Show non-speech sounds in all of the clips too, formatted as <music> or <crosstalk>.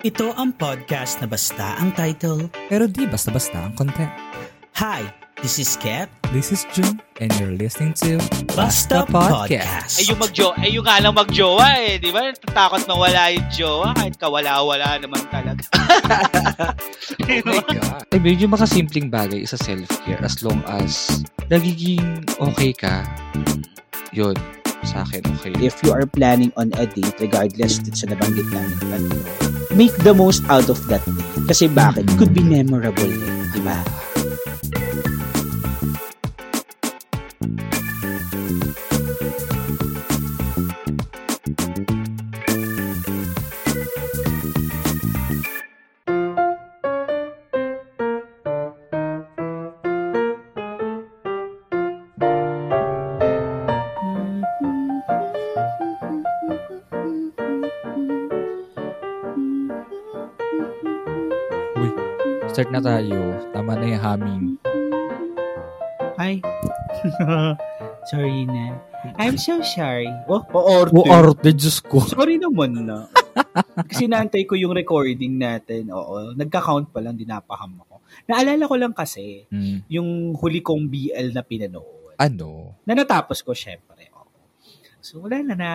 Ito ang podcast na basta ang title. Pero di basta-basta ang content. Hi, this is Kat. This is June, and you're listening to Basta Podcast. Ay, yung magjo ay yung nga lang magjowa eh, di ba? Takot na wala yung jowa kahit kawala-wala naman talaga. <laughs> Di ba? God. Ay, medyo makasimpleng bagay sa self-care as long as nagiging okay ka, yun, sa akin okay. if you are planning on a date, regardless dun sa nabanggit namin make the most out of that day. Kasi bakit? It could be memorable di ba? Na tayo. Tama na yung humming. Ay. <laughs> sorry na. I'm so sorry. Oh, o O arte, Diyos ko. Sorry naman na. <laughs> kasi naantay ko yung recording natin. Oo. Nagka-count pa lang, dinapaham ako. Naalala ko lang kasi, Hmm. yung huli kong BL na pinanood. Ano? Na natapos ko, syempre. Oo. So, wala na na.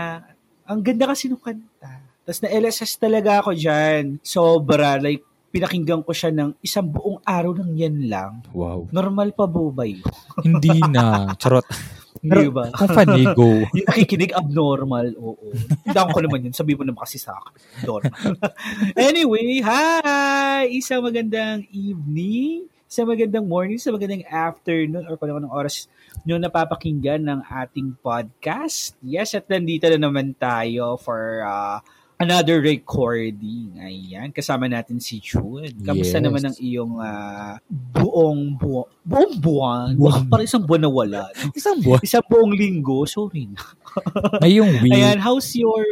Ang ganda kasi nung kanta. Tapos na-LSS talaga ako dyan. Sobra. Like, pinakinggan ko siya ng isang buong araw ng yan lang. Wow. Normal pa po ba yun? Hindi na. <laughs> Charot. Hindi ba? Ang panigo. <laughs> yung nakikinig abnormal, oo. Down ko naman yun. Sabi mo naman kasi sa akin. Normal. <laughs> anyway, hi! Isang magandang evening, isang magandang morning, isang magandang afternoon, or kung ano anong oras nyo napapakinggan ng ating podcast. Yes, at nandito na naman tayo for uh, another recording. Ayan, kasama natin si June. Kamusta Yes. naman ang iyong uh, buong buwan? Buong buwan? Buwan. Parang isang buwan na wala. no? <laughs> Isang buwan. Isang buong linggo, sorry na. <laughs> Ngayong week. Ayan, how's your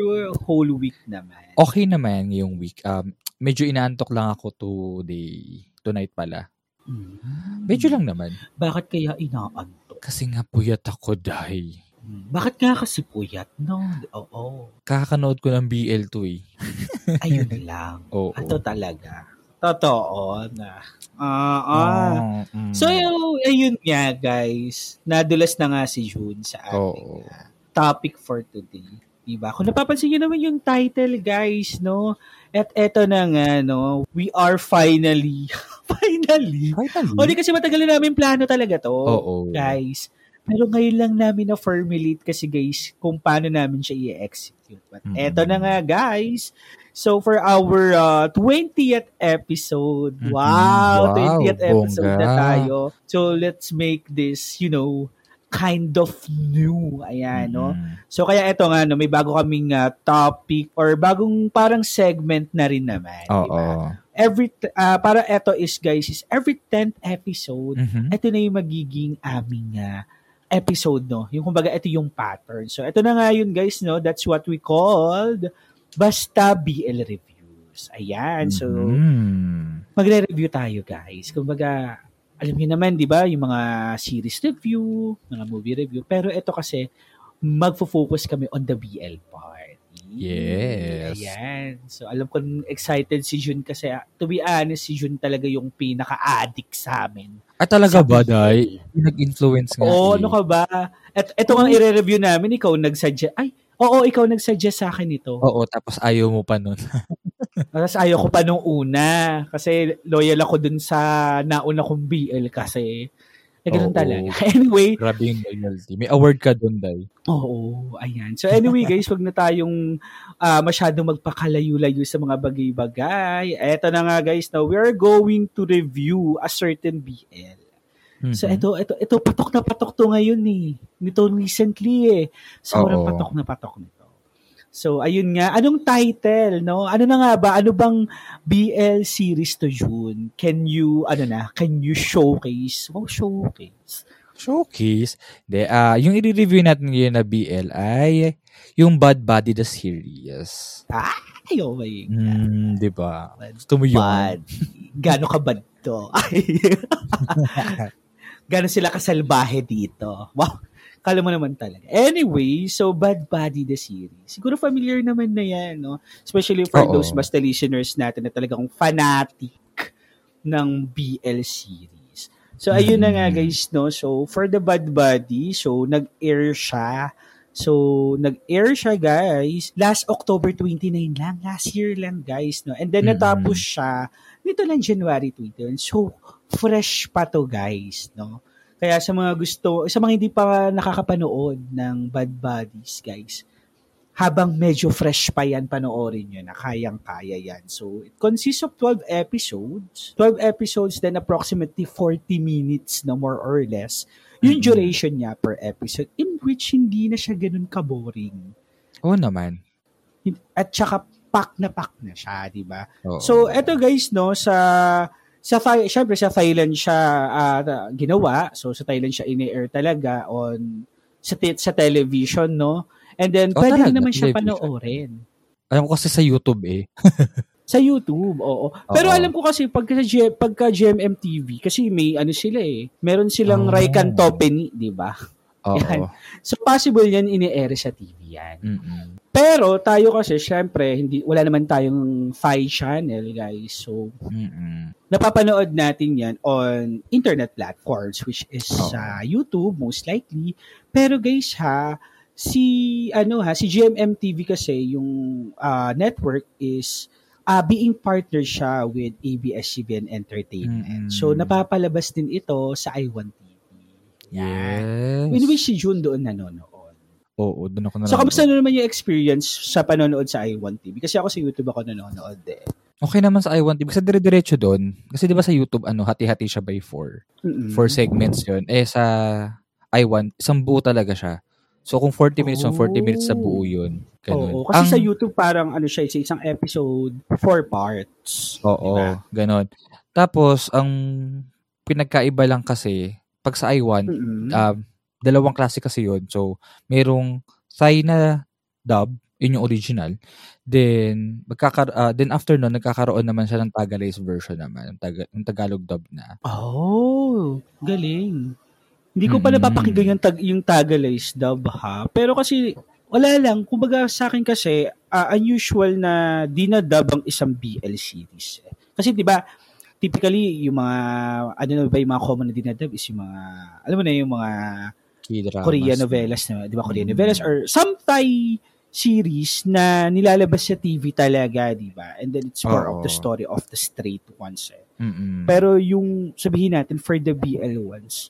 whole week naman? Okay naman ngayong week. Um, medyo inaantok lang ako today. Tonight pala. Hmm. Medyo lang naman. Bakit kaya inaanto? Kasi nga puyat ako dahil. Bakit nga kasi puyat? No, oo. Kakanood ko ng BL2 eh. <laughs> Ayun lang. <laughs> Oo. Ato talaga. Totoo na. Ah, ah. Oh, mm. So, ayun nga, guys. Nadulas na nga si June sa ating Oo. ah, topic for today. Diba? Kung napapansin nyo naman yung title, guys, no? At eto na nga, no? We are finally, <laughs> finally, Finally. O di kasi matagal na namin plano talaga to. Oo. Guys. Pero ngayon lang namin na formulate kasi guys kung paano namin siya i-execute. But Mm. eto na nga guys. So for our uh, 20th episode. Mhm. Wow, Wow, 20th episode na tayo. So let's make this, you know, kind of new. Ayan, no? Mm. So kaya eto nga no, may bago kaming uh, topic or bagong parang segment na rin naman, Oo. di ba? Every ah, para eto is guys, is every 10th episode Mhm. ito na yung magiging aming ah, episode, no? Yung kumbaga, ito yung pattern. So, ito na nga yun, guys, no? That's what we called Basta BL Reviews. Ayan. So, Mhm. magre-review tayo, guys. Kumbaga, alam niyo naman, di ba, yung mga series review, mga movie review. Pero ito kasi, magfo-focus kami on the BL part. Yes. Ayan. So, alam ko excited si Jun kasi, ah, to be honest, si Jun talaga yung pinaka-addict sa amin. Ah, talaga Sa ba. Day? Nag-influence nga. Oo, eh. ano ka ba? At ito ang i-review namin, ikaw nag-suggest. Ay, oo, ikaw nag-suggest sa akin ito. Oo, tapos ayaw mo pa nun. <laughs> Tapos ayaw ko pa nung una. Kasi loyal ako dun sa nauna kong BL kasi. Eh, ganun Oo. talaga. <laughs> Anyway, Grabe yung loyalty. May award ka dun, Day. oo, ayan. So anyway guys, wag na tayong ah, masyadong magpakalayo-layo sa mga bagay-bagay. Eto na nga guys, now we are going to review a certain BL. So Mhm. ito ito ito patok na patok to ngayon eh. Nito recently eh. Sobrang patok na patok nito. So ayun nga, anong title no? Ano na nga ba? Ano bang BL series to June? Can you ano na? Can you showcase? Wow, showcase. Showcase. De, ah yung i-review natin ngayon na BL ay yung Bad Body the Series. Ay, oh my God. Hmm, di ba? Gusto mo yun? Bad. Gano'n ka bad to? <laughs> Gano'n sila kasalbahe dito? Wow. Kala mo naman talaga. Anyway, so Bad Buddy the series. Siguro familiar naman na yan, no? Especially for Oo. those basta listeners natin na talagang fanatic ng BL series. So, ayun na nga Mm. guys, no? So, for the Bad Buddy, so, nag-air siya. So, nag-air siya, guys, last October 29 lang. Last year lang, guys, no? And then, Mm. natapos siya nito lang January 21. So, fresh pa to, guys, no? Kaya sa mga gusto, sa mga hindi pa nakakapanood ng Bad Buddies, guys, habang medyo fresh pa yan, panoorin nyo na kayang-kaya yan. So, it consists of 12 episodes. 12 episodes, then approximately 40 minutes na more or less. Yung Mhm. duration niya per episode, in which hindi na siya ganun ka-boring. Oo naman. At saka, pack na pack na siya, di ba? So, eto guys, no, sa sa syempre sa Thailand siya ah, ginawa. So sa Thailand siya ini-air talaga on sa te- sa television, no? And then Oh, pwede talaga? naman siya panoorin. Alam ko kasi sa YouTube eh. <laughs> Sa YouTube, oo. Pero Oo. alam ko kasi pagka, G- pagka GMM TV, kasi may ano sila eh, meron silang Oh. Raikan Topeni, di ba? Oo. So possible yan ini-air sa TV yan. Mm-mm. Pero tayo kasi syempre hindi wala naman tayong Thai channel, guys. So Mm-mm. napapanood natin yan on internet platforms which is Oo. sa YouTube most likely. Pero guys ha, si ano ha, si GMM TV kasi yung ah, network is ah, being partner siya with ABS-CBN Entertainment. Mm-mm. So napapalabas din ito sa i1 TV. Yes. In which si June doon nanonood. Oo, doon ako So, kamusta na naman yung experience sa panonood sa i1 TV? Kasi ako sa YouTube ako nanonood eh. Okay naman sa I1 TV. Kasi dire-diretso doon. Kasi di ba sa YouTube, ano, hati-hati siya by four. Mm-mm. Four segments yun. Eh, sa I1, isang buo talaga siya. So, kung 40 minutes, yung 40 minutes sa buo yun. Ganun. Oo, kasi Ang- sa YouTube parang ano siya, sa isang episode, four parts. Oo, Diba? ganon. Tapos, ang pinagkaiba lang kasi, pag sa I1, Mm-mm. um, dalawang klase kasi yun. So, merong Thai na dub, yun yung original. Then, magkakar ah, then after nun, nagkakaroon naman siya ng Tagalese version naman, yung, Taga- yung Tagalog dub na. oh, galing. Hindi ko pa Mm-mm. napapakinggan yung, tag, yung Tagalese dub ha. Pero kasi, wala lang. Kumbaga sa akin kasi, ah, unusual na dinadub ang isang BL series. eh. Kasi di ba typically, yung mga, ano na ba yung mga common na dinadub is yung mga, alam mo na yung mga K-dramas. Korean novelas na, di ba? Korean Mm. novelas or some Thai series na nilalabas sa TV talaga, di ba? And then it's more of the story of the straight ones. Eh. Mm-mm. Pero yung sabihin natin for the BL ones,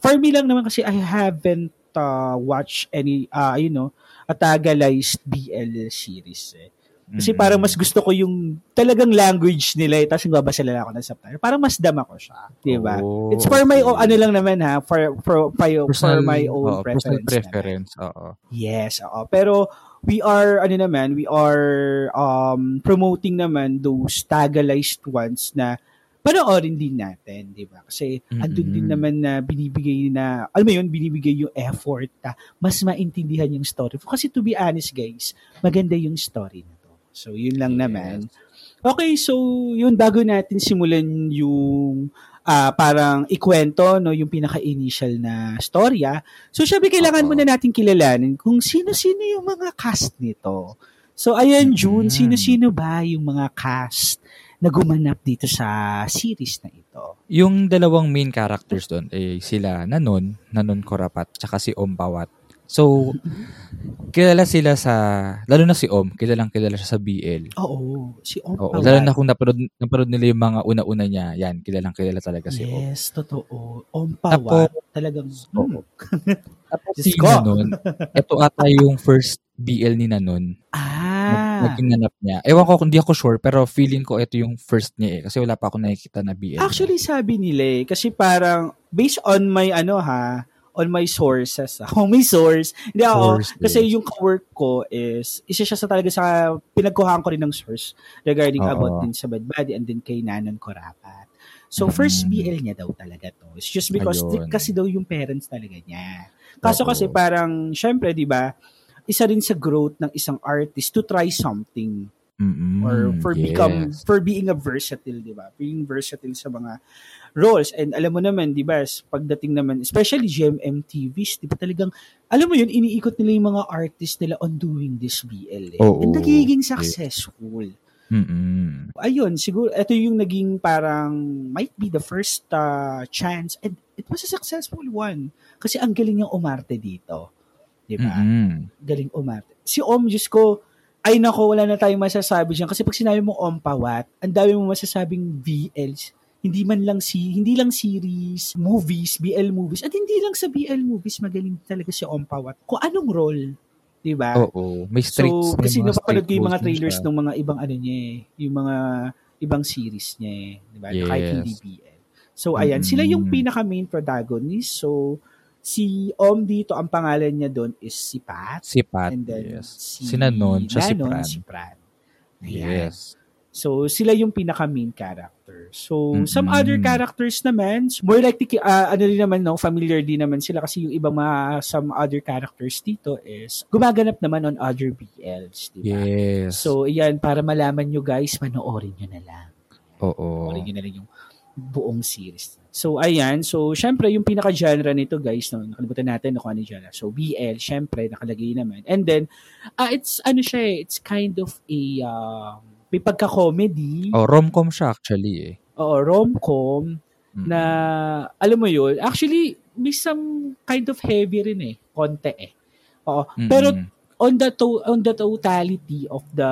for me lang naman kasi I haven't uh, watched any, uh, you know, a Tagalized BL series. Eh. Kasi Mm-mm. parang mas gusto ko yung talagang language nila eh, tapos nagbabasa lang ako ng subtitle. Parang mas dama ko siya, di ba? Oh, It's for my own, ano lang naman ha, for, for, for, for Personal- my own oo, preference. Preference, oo. Yes, oo. Pero we are, ano naman, we are um, promoting naman those Tagalized ones na panoorin din natin, di ba? Kasi Mm-mm. andun din naman na binibigay na, alam mo yun, binibigay yung effort na mas maintindihan yung story. Kasi to be honest guys, maganda yung story na. So yun lang Yes. naman. Okay, so yun bago natin simulan yung ah, parang ikwento no yung pinaka-initial na storya. So syempre kailangan Oo. muna natin kilalanin kung sino-sino yung mga cast nito. So ayan June, sino-sino ba yung mga cast na gumanap dito sa series na ito? Yung dalawang main characters doon, eh, sila Nanon, Nanon Korapat, tsaka si Om Pawat. So, kilala sila sa, lalo na si Om, kilalang kilala siya sa BL. Oo, si Om Oo, lalo na kung napanood, napanood nila yung mga una-una niya, yan, kilalang kilala talaga si Om. Yes, totoo. Om Pawat. Talagang, Oo. Tapos si ko. Nanon, ito ata yung first BL ni Nanon. ah, Naging nanap niya. Ewan ko, hindi ako sure, pero feeling ko ito yung first niya eh. Kasi wala pa ako nakikita na BL. Actually, sabi nila eh, kasi parang, based on my, ano ha, on my sources, ah. <laughs> oh, my source, hindi ako, Source, kasi yung work ko is, isa siya sa talaga sa, pinagkuhaan ko rin ng source regarding Oo. about din sa Bad Buddy and then kay Nanon Korapat. So, Mm. first BL niya daw talaga to. It's just because, Ayun. kasi daw yung parents talaga niya. Kaso Oo. kasi parang, syempre, di ba, isa rin sa growth ng isang artist to try something Mm-mm, or for become yes. for being a versatile, 'di ba? Being versatile sa mga roles. And alam mo naman, 'di ba, pagdating naman especially GMM TVs, 'di ba talagang alam mo 'yun, iniikot nila yung mga artist nila on doing this BL. Eh. Oo, And nagiging successful. Mm-mm. Ayun, siguro ito yung naging parang might be the first uh, chance and it was a successful one kasi ang galing niyang umarte dito. 'Di ba? Galing umarte. Si Om, Diyos ko, ay nako, wala na tayong masasabi diyan kasi pag sinabi mo Om Pawat, ang dami mo masasabing VLs. Hindi man lang si hindi lang series, movies, BL movies. At hindi lang sa BL movies magaling talaga si Om Pawat. Kung anong role, 'di ba? Oo. May streets. So, kasi napapanood ko yung mga trailers ng mga ibang ano niya eh, yung mga ibang series niya eh, 'di ba? Na Kahit Yes. hindi BL. So, ayan, sila yung Mm. pinaka main protagonist. So, si Om dito, ang pangalan niya doon is si Pat. Si Pat, And then, yes. si Si Nanon, siya si Pran. si Pran. Ayan. Yes. So, sila yung pinaka-main character. So, Mm-mm. some other characters naman, more likely, ki- ah, ano rin naman, no, familiar din naman sila kasi yung ibang mga, some other characters dito is gumaganap naman on other BLs, di ba? Yes. So, iyan, para malaman nyo guys, panoorin nyo na lang. Oo. Panoorin nyo na lang yung buong series. So, ayan. So, syempre, yung pinaka-genre nito, guys, no, nakalimutan natin no, kung ano genre. So, BL, syempre, nakalagay naman. And then, ah it's, ano siya eh, it's kind of a, um, may pagka-comedy, Oh, rom-com siya actually eh. o rom-com, Mm. na, alam mo yun, actually, may some kind of heavy rin eh, konti eh. Oo. Mm-mm. Pero, on the, to- on the totality of the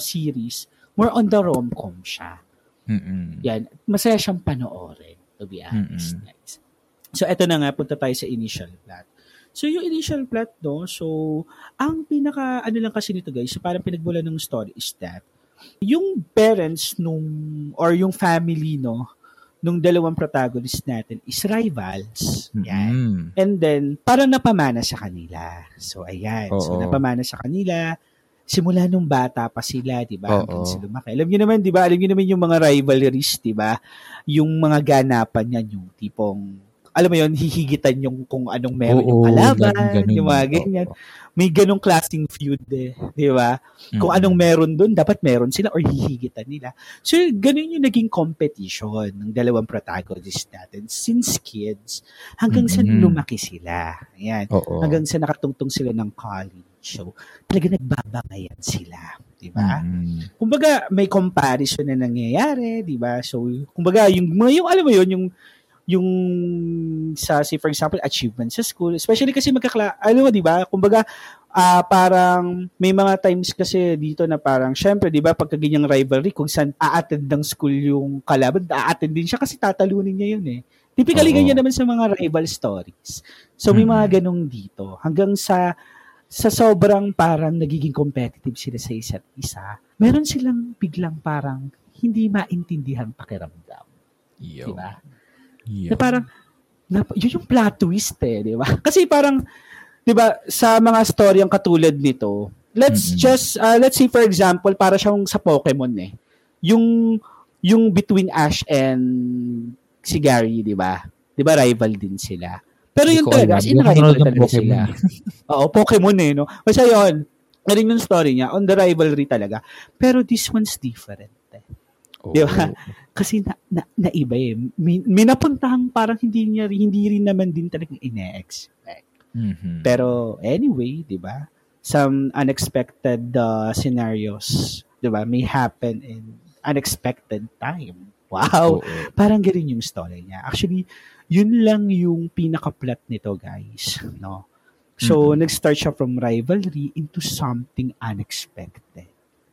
series, more on the rom-com siya. Mm-mm. Yan, masaya siyang panoorin, to be honest, Mm-mm. guys. So, eto na nga, punta tayo sa initial plot. So, yung initial plot, no, so, ang pinaka, ano lang kasi nito, guys, so parang pinagbulan ng story is that, yung parents nung, or yung family, no, nung dalawang protagonist natin is rivals. Yan. Mm-mm. And then, parang napamana sa kanila. So, ayan. So, Oo. napamana sa kanila. Simula nung bata pa sila, di ba? Hanggang sila lumaki. Alam niyo naman, di ba? Alam niyo naman yung mga rivalries, di ba? Yung mga ganapan niyan, yung tipong, alam mo yun, hihigitan yung kung anong meron yung Oo, kalaban, ganun, ganun. yung mga ganyan. Oo. May ganong klaseng feud eh, di ba? Kung Mm-mm. anong meron doon, dapat meron sila or hihigitan nila. So, ganun yung naging competition ng dalawang protagonist natin since kids hanggang sa Mm-mm. lumaki sila. Ayan. Oo. Hanggang sa nakatungtong sila ng college. So, talaga nagbabangayan sila. Di ba? Mm-mm. Kumbaga, may comparison na nangyayari, di ba? So, kumbaga, yung, mga- yung alam mo yun, yung yung sa si for example achievement sa school especially kasi magkakla alam mo di ba kumbaga ah parang may mga times kasi dito na parang syempre di ba pagka ganyang rivalry kung saan a-attend ng school yung kalaban a-attend din siya kasi tatalunin niya yun eh typically Oo. ganyan naman sa mga rival stories so may Mm. mga ganong dito hanggang sa sa sobrang parang nagiging competitive sila sa isa't isa meron silang biglang parang hindi maintindihan pakiramdam Yo. di ba na parang, na, yun yung plot twist eh, di ba? <laughs> Kasi parang, di ba, sa mga storyang katulad nito, let's Mm-mm. just, uh, let's say for example, para siyang sa Pokemon eh. Yung, yung between Ash and si Gary, di ba? Di ba, rival din sila. Pero yun talaga, as in rival talaga Pokemon sila. <laughs> Oo, Pokemon eh, no? Basta yun, galing yung story niya, on the rivalry talaga. Pero this one's different eh. Oo. Di ba? Kasi na, na, naiba eh. May, may napuntahang parang hindi niya hindi rin naman din talagang ine-expect. Mhm. Pero anyway, 'di ba? Some unexpected uh, scenarios, 'di ba, may happen in unexpected time. Wow. Oo. Parang ganun yung story niya. Actually, yun lang yung pinaka-plot nito, guys, no? So, Mhm. nag-start siya from rivalry into something unexpected.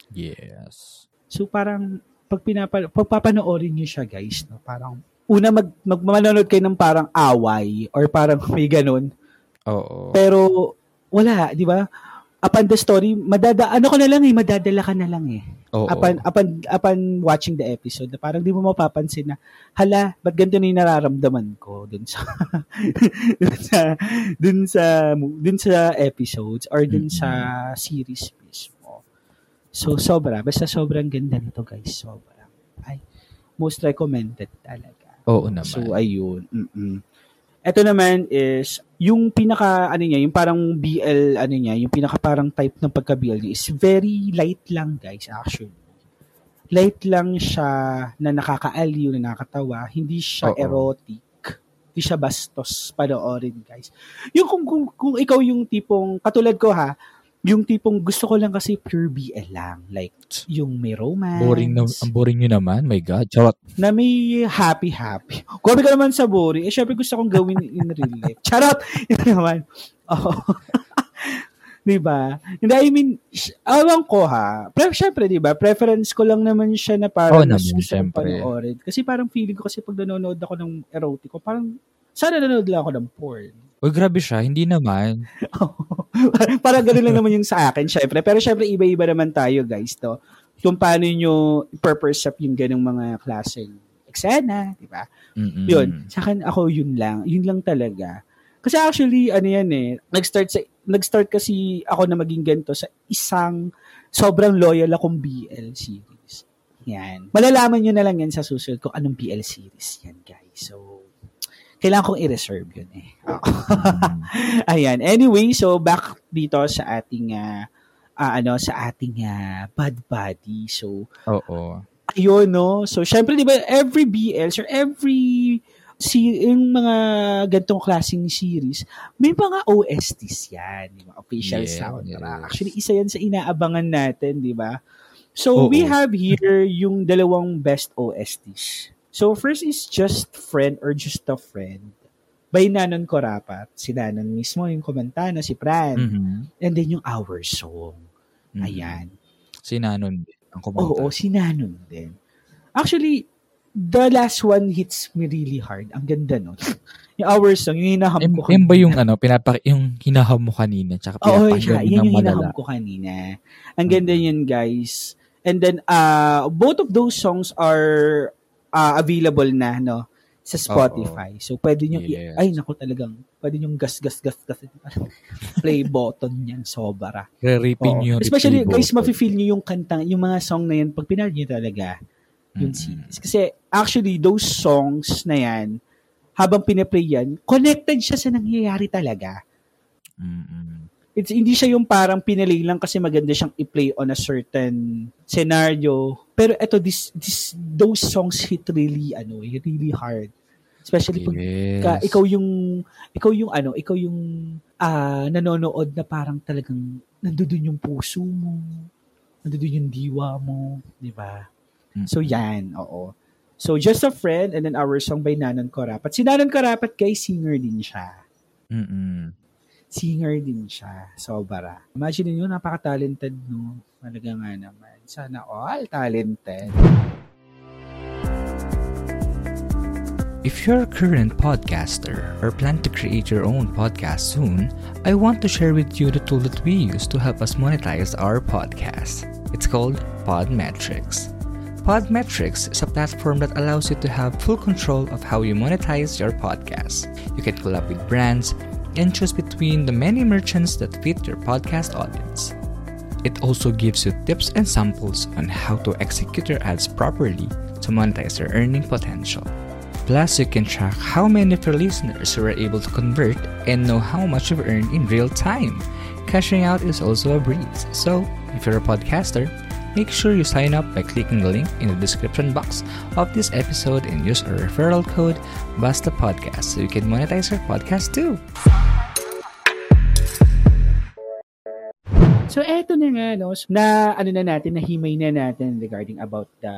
Yes. So parang pag pinapa pag papanoorin niyo siya guys, no, parang una mag magmanonood kayo ng parang away or parang <laughs> may ganun. Oo. Pero wala, di ba? Upon the story, madada ano ko na lang eh, madadala ka na lang eh. Oo. Upon upon upon watching the episode, na parang di mo mapapansin na hala, ba't ganito na yung nararamdaman ko dun sa <laughs> dun sa dun sa dun sa episodes or dun sa series. So sobra, basta sobrang ganda nito guys, sobra. Ay, most recommended talaga. Oo naman. So ayun. Mm-mm. Ito naman is yung pinaka ano niya, yung parang BL ano niya, yung pinaka parang type ng pagka-BL niya is very light lang guys actually. Light lang siya na nakakaaliw, na nakakatawa, hindi siya Oo. erotic. Hindi siya bastos panoorin guys. Yung kung, kung, kung ikaw yung tipong, katulad ko ha, yung tipong gusto ko lang kasi pure BL lang. Like, yung may romance. Boring na, ang boring nyo naman. My God. Charot. na may happy-happy. Grabe ka naman sa boring. Eh, syempre gusto kong gawin <laughs> in real life. Charot! <laughs> Ito naman. Oo. <laughs> di ba? Hindi, I mean, awan ko ha. Pre- syempre, di ba? Preference ko lang naman siya na parang mas naman, gusto kong panoorin. Kasi parang feeling ko kasi pag nanonood ako ng erotiko, parang sana nanonood lang ako ng porn. Uy, grabe siya. Hindi naman. <laughs> parang ganun lang naman yung sa akin, syempre. Pero syempre, iba-iba naman tayo, guys, to. Kung paano nyo i-perceive yung ganung mga klaseng eksena, di ba? Yun. Sa akin, ako yun lang. Yun lang talaga. Kasi actually, ano yan eh, nag-start, sa, nag-start kasi ako na maging ganito sa isang sobrang loyal akong BL series. Yan. Malalaman nyo na lang yan sa susunod kung anong BL series yan, guys. So, kailangan kong i-reserve yun eh. Oo. <laughs> Ayan. Anyway, so back dito sa ating ah, ah, ano sa ating ah, bad body. So Oo. ayun no. So syempre 'di ba every BLs or every si yung mga gantong klaseng series, may mga OSTs yan, di ba? Official Yes, soundtrack. yes. Actually, isa yan sa inaabangan natin, di ba? So, Oo. we have here yung dalawang best OSTs. So, first is Just Friend or Just a Friend by Nanon Korapat. Si Nanon mismo, yung kumanta na si Pran. Mhm. And then yung Our Song. Mhm. Ayan. Si Nanon din. Ang kumanta. Oo, si Nanon din. Actually, the last one hits me really hard. Ang ganda nun. <laughs> yung Our Song, yung hinaham ko yan ba yung ano, pinapak yung hinaham mo kanina tsaka Oo, siya. Yan ng yung hinaham ko kanina. Ang ganda yun, guys. And then, uh, both of those songs are uh, available na, no? Sa Spotify. So, pwede nyo, i- Yes. ay, naku talagang, pwede nyo gas, gas, gas, gas, play <laughs> button yan, sobra. Oo. yung Especially, guys, button. mafe-feel nyo yung kantang, yung mga song na yan, pag pinarinig nyo talaga, yung Mm-mm. series. Kasi, actually, those songs na yan, habang pinaplay yan, connected siya sa nangyayari talaga. Mm-mm. It's, hindi siya yung parang pinalay lang kasi maganda siyang i-play on a certain scenario. Pero eto, this, this, those songs hit really, ano, really hard. Especially pag Yes. ka, ikaw yung, ikaw yung ano, ikaw yung ah, nanonood na parang talagang nandoon yung puso mo, nandoon yung diwa mo, di ba? Mm. So yan, oo. So Just a Friend and then Our Song by Nanon Korapat. Si Nanon Korapat guys, singer din siya. Mm-mm. Singer din siya. Sobra. Imagine niyo napaka-talented no. Talaga nga naman. Sana oh, all talented. If you're a current podcaster or plan to create your own podcast soon, I want to share with you the tool that we use to help us monetize our podcast. It's called Podmetrics. Podmetrics is a platform that allows you to have full control of how you monetize your podcast. You can collab with brands and choose between the many merchants that fit your podcast audience. It also gives you tips and samples on how to execute your ads properly to monetize your earning potential. Plus, you can track how many of your listeners were able to convert and know how much you've earned in real time. Cashing out is also a breeze. So, if you're a podcaster, make sure you sign up by clicking the link in the description box of this episode and use our referral code Basta Podcast so you can monetize your podcast too. So eto na nga no, na ano na natin, nahimay na natin regarding about the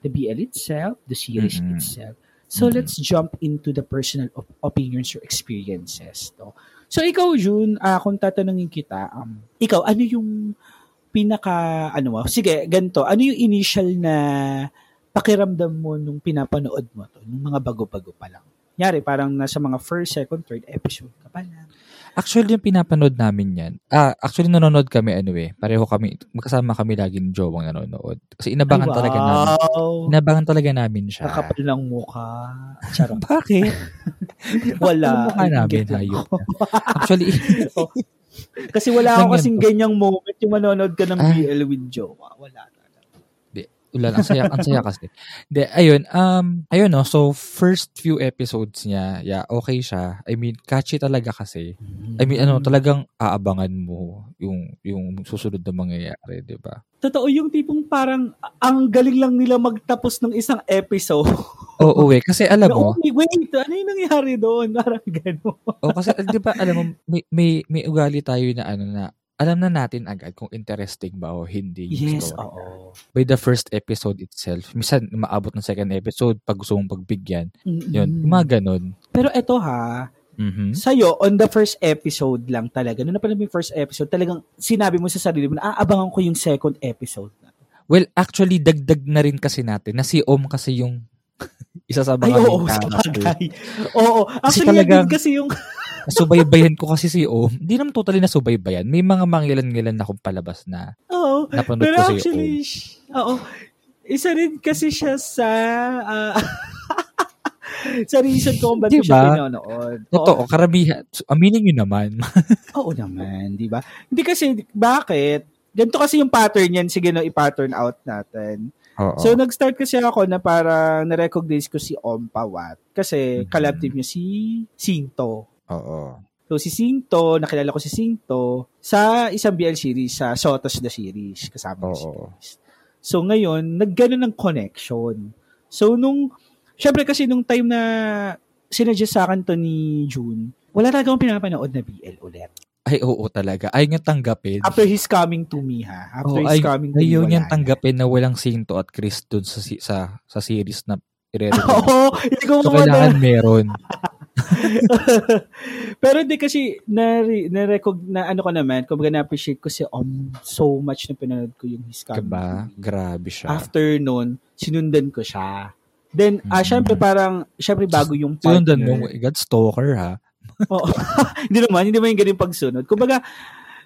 the BL itself, the series Mhm. itself. So Mhm. let's jump into the personal op- opinions or experiences. No? So ikaw Jun, ah, kung tatanungin kita, um, ikaw ano yung pinaka ano mo? Sige, ganito. Ano yung initial na pakiramdam mo nung pinapanood mo to, nung mga bago-bago pa lang? Yari, parang nasa mga first, second, third episode ka pa lang. Actually, yung pinapanood namin yan, ah, actually nanonood kami ano eh, pareho kami, magkasama kami lagi ng jowang nanonood. Kasi inabangan Ay, talaga namin. wow. Inabangan talaga namin siya. Kakapal ng mukha. Charot. <laughs> Bakit? <laughs> Wala. Mukha namin, hayop. <laughs> Actually, Kasi wala ako kasing ganyang moment yung manonood ka ng Ah. BL with Jowa. Wala. Ulan, ang saya, ang saya kasi. De, ayun, um, ayun no, so first few episodes niya, yeah, okay siya. I mean, catchy talaga kasi. I mean, ano, talagang aabangan mo yung yung susunod na mangyayari, 'di ba? Totoo yung tipong parang ang galing lang nila magtapos ng isang episode. <laughs> Oo, eh, kasi alam mo, okay, wait, ano yung nangyari doon? Parang gano'n. oh, kasi 'di ba alam mo, may, may may ugali tayo na ano na alam na natin agad kung interesting ba o hindi yung Yes, story. oo. By the first episode itself, minsan maabot ng second episode pag gusto mong pagbigyan. Mm-mm. Yun, yung mga ganun. Pero eto ha, Mhm. sa'yo, on the first episode lang talaga, nung napanood mo yung first episode, talagang sinabi mo sa sarili mo na aabangan ko yung second episode. Well, actually, dagdag na rin kasi natin na si Om kasi yung <laughs> isa sa Ay, mga oo, main <laughs> character. sabagay. Oo, actually, yan talagang- din kasi yung, Nasubaybayan ko kasi si Om. Hindi naman totally nasubaybayan. May mga mangilan-ngilan na akong palabas na oo, napanood pero ko si actually, Om. oo, isa rin kasi siya sa, ah, <laughs> sa reason ko kung ba't ko siya Diba? pinanood. Oo, Totoo, karamihan. So, aminin nyo naman. <laughs> Oo naman, di ba? Hindi kasi, bakit? Ganito kasi yung pattern yan. Sige no, i-pattern out natin. Oo. So, nag-start kasi ako na parang na-recognize ko si Om Pawat. Kasi Mhm. collab team niya si Sinto. Oo. So, si Sinto, nakilala ko si Sinto sa isang BL series, sa Sotos the series, kasama ko si. Chris. So, ngayon, nagganon ng connection. So, nung, syempre kasi nung time na sinadjust sa akin to ni June, wala talaga akong pinapanood na BL ulit. Ay, oo talaga. Ayaw niyang tanggapin. After he's coming to me, ha? After Oo, he's ay, coming to me, ayaw wala niyang na. tanggapin na walang Sinto at Chris dun sa, si- sa, sa series na <laughs> ire-review. Oo, hindi ko so, mo kailangan meron. <laughs> <laughs> Pero hindi kasi na na na ano ko naman, kumbaga na-appreciate ko si Om so much na pinanood ko yung His Coming Diba? Grabe siya. After nun, sinundan ko siya. Then, ah, Mm. syempre parang, syempre bago yung Sinundan mo, partner. God, stalker ha. <laughs> Oo. <laughs> hindi naman, hindi naman yung ganyung pagsunod. Kumbaga,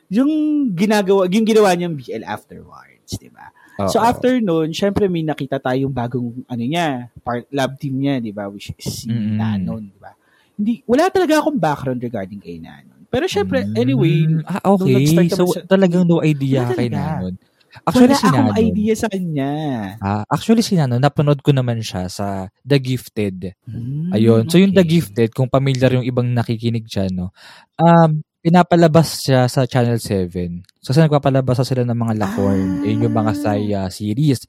yung ginagawa, yung ginawa niyang BL afterwards, di ba? So after nun, syempre may nakita tayong bagong ano niya, part lab team niya, 'di ba, which is si Mm-mm. Nanon, 'di ba? Hindi wala talaga akong background regarding kay Nanon. Pero syempre, anyway, Mm, ah, nung okay. So, sa- talagang no idea kay. Nanon. Actually, wala si akong Nanon. idea sa kanya. Ah, actually, si Nanon, napanood ko naman siya sa The Gifted. Hmm, Ayun. So, yung The okay. Gifted, kung familiar yung ibang nakikinig dyan, no? Um, pinapalabas siya sa Channel 7. So, kasi nagpapalabas na sila ng mga Lacorn. Ah. Yun yung mga Saya series.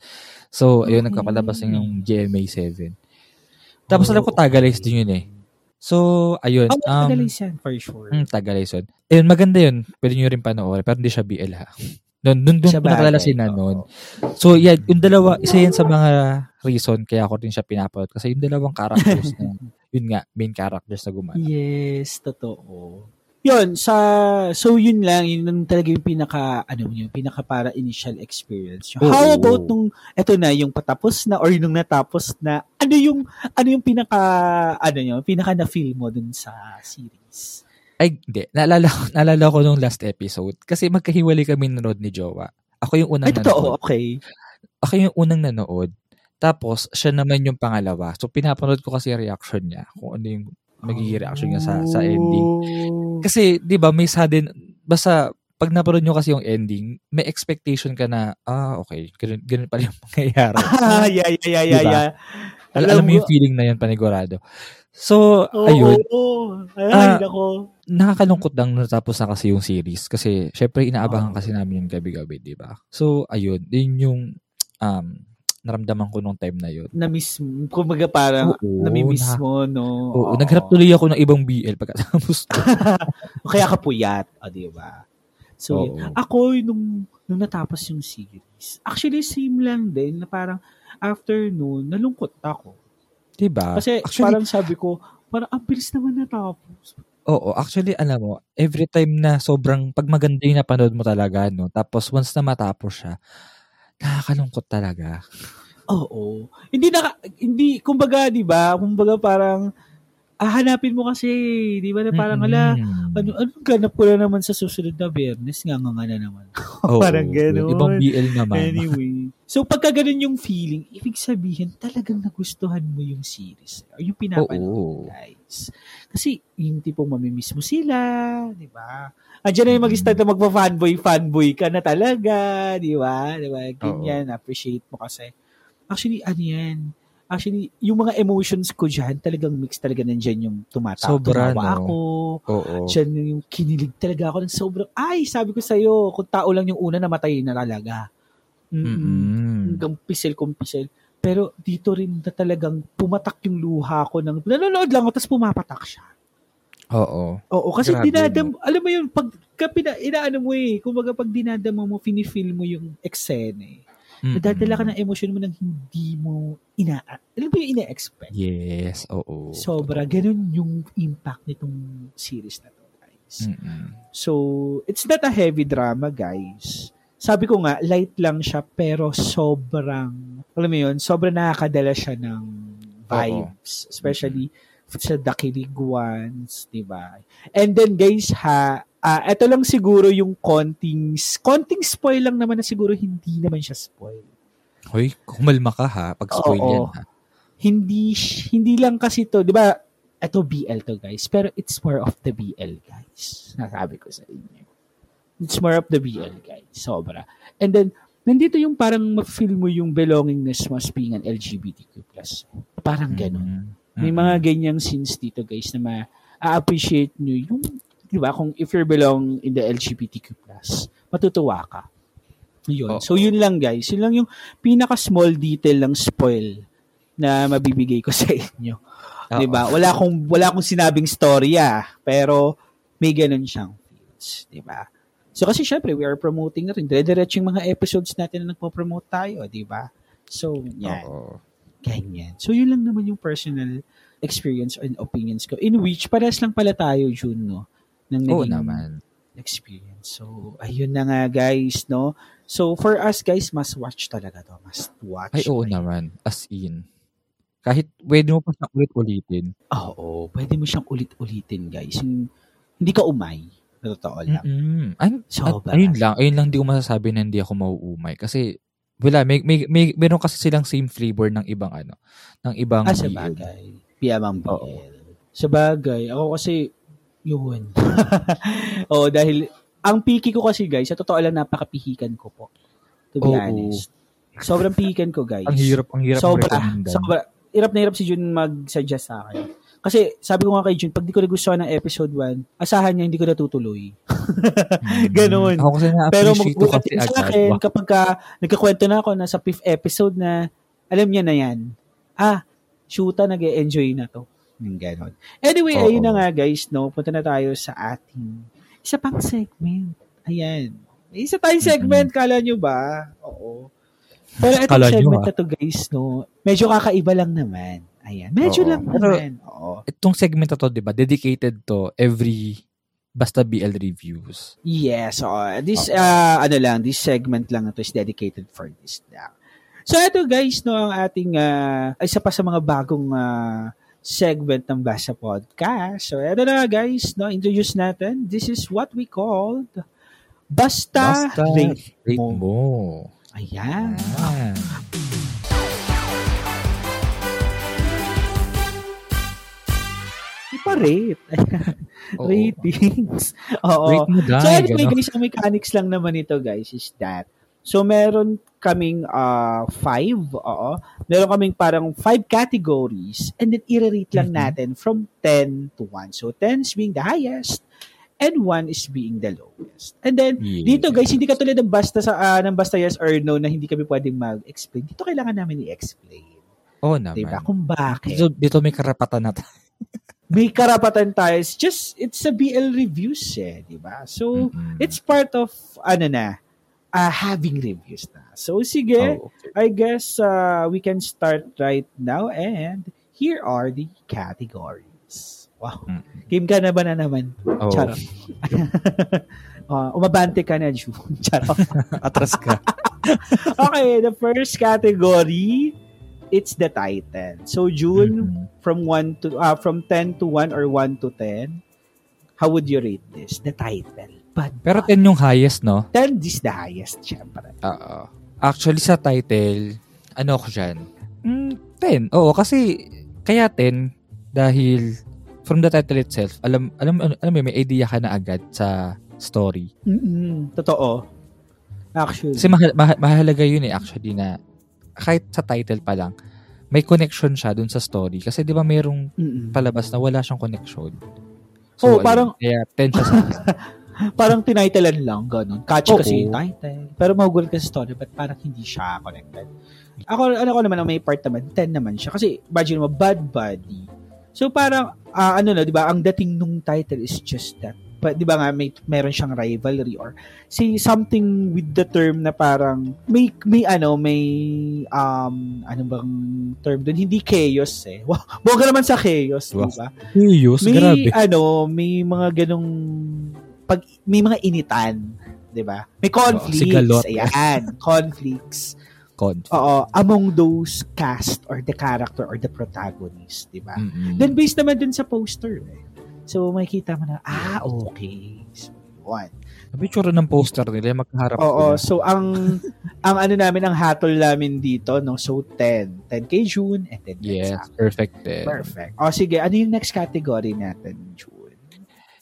So, ayun, Okay. nagpapalabas na yung GMA 7. Tapos, Oh, alam ko, Tagalays din yun eh. So, ayun. Oh, um, Tagalays yan, for sure. Mm, Tagalays yun. Ayun, maganda yun. Pwede nyo rin panoorin. Pero hindi siya BL ha. Doon, doon, doon ko nakilala bagay, si Nanon. So, yeah, yung dalawa, isa yan sa mga reason kaya ako rin siya pinapanood. Kasi yung dalawang characters na, yun <laughs> nga, main characters na gumana. Yes, totoo. Yun, sa, so yun lang, yun lang talaga yung pinaka, ano yung pinaka para initial experience. Oo. How about nung, eto na, yung patapos na or nung natapos na, ano yung, ano yung pinaka, ano yun, pinaka na-feel mo dun sa series? Ay, hindi. Naalala <laughs> naalala ko nung last episode. Kasi magkahiwalay kami nanood ni Jowa. Ako yung unang Ay, totoo, nanood. okay. Ako yung unang nanood. Tapos, siya naman yung pangalawa. So, pinapanood ko kasi yung reaction niya. Kung ano yung magiging reaction niya sa, sa ending. Oh. Kasi, di ba, may sudden, basta, pag napanood nyo kasi yung ending, may expectation ka na, ah, okay, ganun, ganun pala yung <laughs> mangyayari. <laughs> Ah, yeah, yeah, yeah, yeah, Diba? yeah. Al- alam mo yung feeling na yun, panigurado. So, Oo, ayun, oo. Ay, Ah, nako. nakakalungkot lang natapos na kasi yung series. Kasi, syempre, inaabangan Oo. kasi namin yung gabi-gabi, di ba? So, ayun, yun yung, um, naramdaman ko nung time na yun. Na-miss, kumbaga parang, Oo, nami-miss na- mo, no? Oo, Oo. naghanap tuloy ako ng ibang BL pagkatapos. <laughs> Kaya ka puyat, o, di ba? So, Oo. ako, nung, nung natapos yung series, actually, same lang din, na parang, after noon, nalungkot ako. Di ba? Kasi, actually, parang sabi ko, parang, ang bilis naman natapos. oo, actually, alam mo, every time na sobrang, pag maganda yung napanood mo talaga, no? Tapos, once na matapos siya, nakakalungkot talaga. Oo. Hindi na, hindi, kumbaga, di ba, kumbaga parang, ah, hanapin mo kasi, di ba, na parang, ala, Mm-mm. ano, anong ganap ko na naman sa susunod na biyernes? Nga nga na naman. <laughs> Oo, parang ganun. Ibang BL naman. Anyway. So, pagka ganun yung feeling, ibig sabihin, talagang nagustuhan mo yung series. Or yung pinapanood Oo. guys. Kasi, yung tipong mamimiss mo sila, di ba? Andiyan na yung mag-start na magpa-fanboy, fanboy ka na talaga, di ba? Di ba? Ganyan, appreciate mo kasi. Actually, ano yan? Actually, yung mga emotions ko dyan, talagang mix talaga nandyan yung tumata. Sobra, no? ako. Oo. Dyan yung kinilig talaga ako ng sobrang, ay, sabi ko sa'yo, kung tao lang yung una, namatay na talaga. Mm-mm. Kung pisil. Pero dito rin na talagang pumatak yung luha ko ng, nanonood lang ako, tapos pumapatak siya. Oo. Oo, kasi Grabe, dinadam, alam mo yun, pag, kapina, inaano mo eh, kumbaga pag dinadama mo, finifeel mo yung eksena eh. Mm-mm. Nadadala ka ng emosyon mo nang hindi mo ina, alam mo yung ina-expect. Yes, oo. Sobra, ganun yung impact nitong series na to, guys. Mm-mm. So, it's not a heavy drama, guys. Sabi ko nga, light lang siya, pero sobrang, alam mo yun, sobrang nakakadala siya ng vibes. Especially sa The Kilig ones, di ba? And then, guys, ha, ah ito lang siguro yung konting, konting spoil lang naman na siguro hindi naman siya spoil. Hoy, kumalma ka ha, pag spoil Oo. yan ha. Hindi, hindi lang kasi to, di ba, ito BL to guys, pero it's more of the BL guys. <laughs> Nasabi ko sa inyo. It's more of the BL guys. Sobra. And then, nandito yung parang ma-feel mo yung belongingness mo as being an LGBTQ+. Parang ganun. Mm. May mga ganyang scenes dito guys na ma-appreciate nyo yung, di ba, kung if you belong in the LGBTQ+, matutuwa ka. Yun. Oo. So, yun lang guys. Yun lang yung pinaka-small detail ng spoil na mabibigay ko <laughs> sa inyo. Oo. 'Di ba? Wala akong wala akong sinabing story ah, pero may ganun siyang feels, 'di ba? So kasi syempre we are promoting na rin. Dire-diretso yung mga episodes natin na nagpo-promote tayo, 'di ba? So, yan. Oo. Ganyan. So, yun lang naman yung personal experience and opinions ko. In which, parehas lang pala tayo, June, no? Ng Oo naging naman. experience. So, ayun na nga, guys, no? So, for us, guys, must watch talaga to. Must watch. Ay, oo naman. As in. Kahit pwede mo pa siyang ulit-ulitin. Oo, pwede mo siyang ulit-ulitin, guys. Yung, hindi ka umay. Na totoo lang. Mm-mm. Ay, Sobra. at, ayun lang. Ayun lang di ko masasabi na hindi ako mauumay. Kasi, wala, may, may, may, meron kasi silang same flavor ng ibang ano, ng ibang Ah, sa BL. bagay. Piyamang Oo. BL. Sa bagay. Ako kasi, yun. <laughs> Oo, dahil, ang picky ko kasi, guys, sa totoo lang, napakapihikan ko po. To be Oo. honest. Sobrang pihikan ko, guys. Ang hirap, ang hirap Sobra. Sobra. Hirap na hirap si Jun mag-suggest sa akin. Kasi sabi ko nga kay Jun, pag di ko nagustuhan ng episode 1, asahan niya hindi ko natutuloy. Mm. <laughs> Ganun. Ako kasi Pero magbukatin sa akin, Wah, kapag ka, nagkakwento na ako na sa fifth episode na, alam niya na yan. Ah, shoota, nag enjoy na to. Yung ganon. Anyway, Oo. ayun na nga guys, no? Punta na tayo sa ating isa pang segment. Ayan. May Isa tayong segment, kala nyo ba? Oo. Pero itong Kala segment ah. na to guys, no? Medyo kakaiba lang naman. Ayan. Medyo Oo. lang Pero- naman. Oo. itong segment na to, di ba, dedicated to every basta BL reviews. Yes, so this uh, ano lang, this segment lang na to is dedicated for this lang. So ito guys, no, ang ating uh, isa pa sa mga bagong uh, segment ng Basa Podcast. So ito na guys, no, introduce natin. This is what we called Basta, Basta Rate Rate Mo. mo. Ayan. Ah. Ipa-rate. <laughs> Oo. Ratings. <laughs> Oo. Rate mo dahil. So anyway gano'n. guys, ang mechanics lang naman ito guys is that So meron kaming uh, five, oo. Meron kaming parang five categories and then i-rate lang Mhm. natin from 10 to 1. So 10 is being the highest and 1 is being the lowest. And then Yeah. dito guys, hindi katulad ng basta sa ah, ng basta yes or no na hindi kami pwedeng mag-explain. Dito kailangan namin i-explain. Oo naman. Diba? Kung bakit. Dito, dito may karapatan na tayo. <laughs> May karapatan tayo. It's just, it's a BL reviews eh, di ba? So, Mm-mm. it's part of, ano na, uh, having reviews na. So, sige, Oh, okay. I guess uh, we can start right now and here are the categories. Wow. Mm. Game ka na ba na naman? Oh, Charot. uh, <laughs> umabante ka na, Ju. <laughs> Charot. atras ka. <laughs> okay, the first category, it's the title. So, June, Mhm. from 1 to, uh, from 10 to 1 or 1 to 10, how would you rate this? The title. But, Pero 10 yung highest, no? 10 is the highest, syempre. Oo. Actually, sa title, ano ko dyan? Mm, 10. Oo, kasi, kaya 10, dahil from the title itself, alam, alam, alam mo, may idea ka na agad sa story. mm Totoo. Actually. Kasi mahal, mahal- mahalaga yun eh, actually, na kahit sa title pa lang, may connection siya dun sa story. Kasi di ba merong Mm-mm. palabas na wala siyang connection. Oo, ayun. parang- Kaya 10 siya sa <laughs> parang tinitlean lang, ganun. Catchy Oo. kasi yung title. Pero magugulat ka sa story, but parang hindi siya connected. Ako, ano ko naman, may part naman, 10 naman siya. Kasi, imagine mo, Bad Buddy. So, parang, ah, ano na, di ba, ang dating nung title is just that. Pa, di ba nga, may, meron siyang rivalry or say something with the term na parang, may, may ano, may, um, ano bang term dun? Hindi chaos eh. Huwag ka naman sa chaos, di Wow. ba? Serious? may Grabe. ano, may mga ganong pag may mga initan, 'di ba? May conflicts, sigalot. ayan, <laughs> conflicts. Con. Oo, among those cast or the character or the protagonist, 'di ba? Mm-mm. Then based naman dun sa poster, eh. So makikita mo na ah, okay. So, one. Tsura ng poster nila, magkaharap Oo, sila. so ang <laughs> ang ano namin ang hatol namin dito, no. So 10, 10 kay June and then 10 Yes, sa perfect din. Perfect. O sige, ano yung next category natin, June?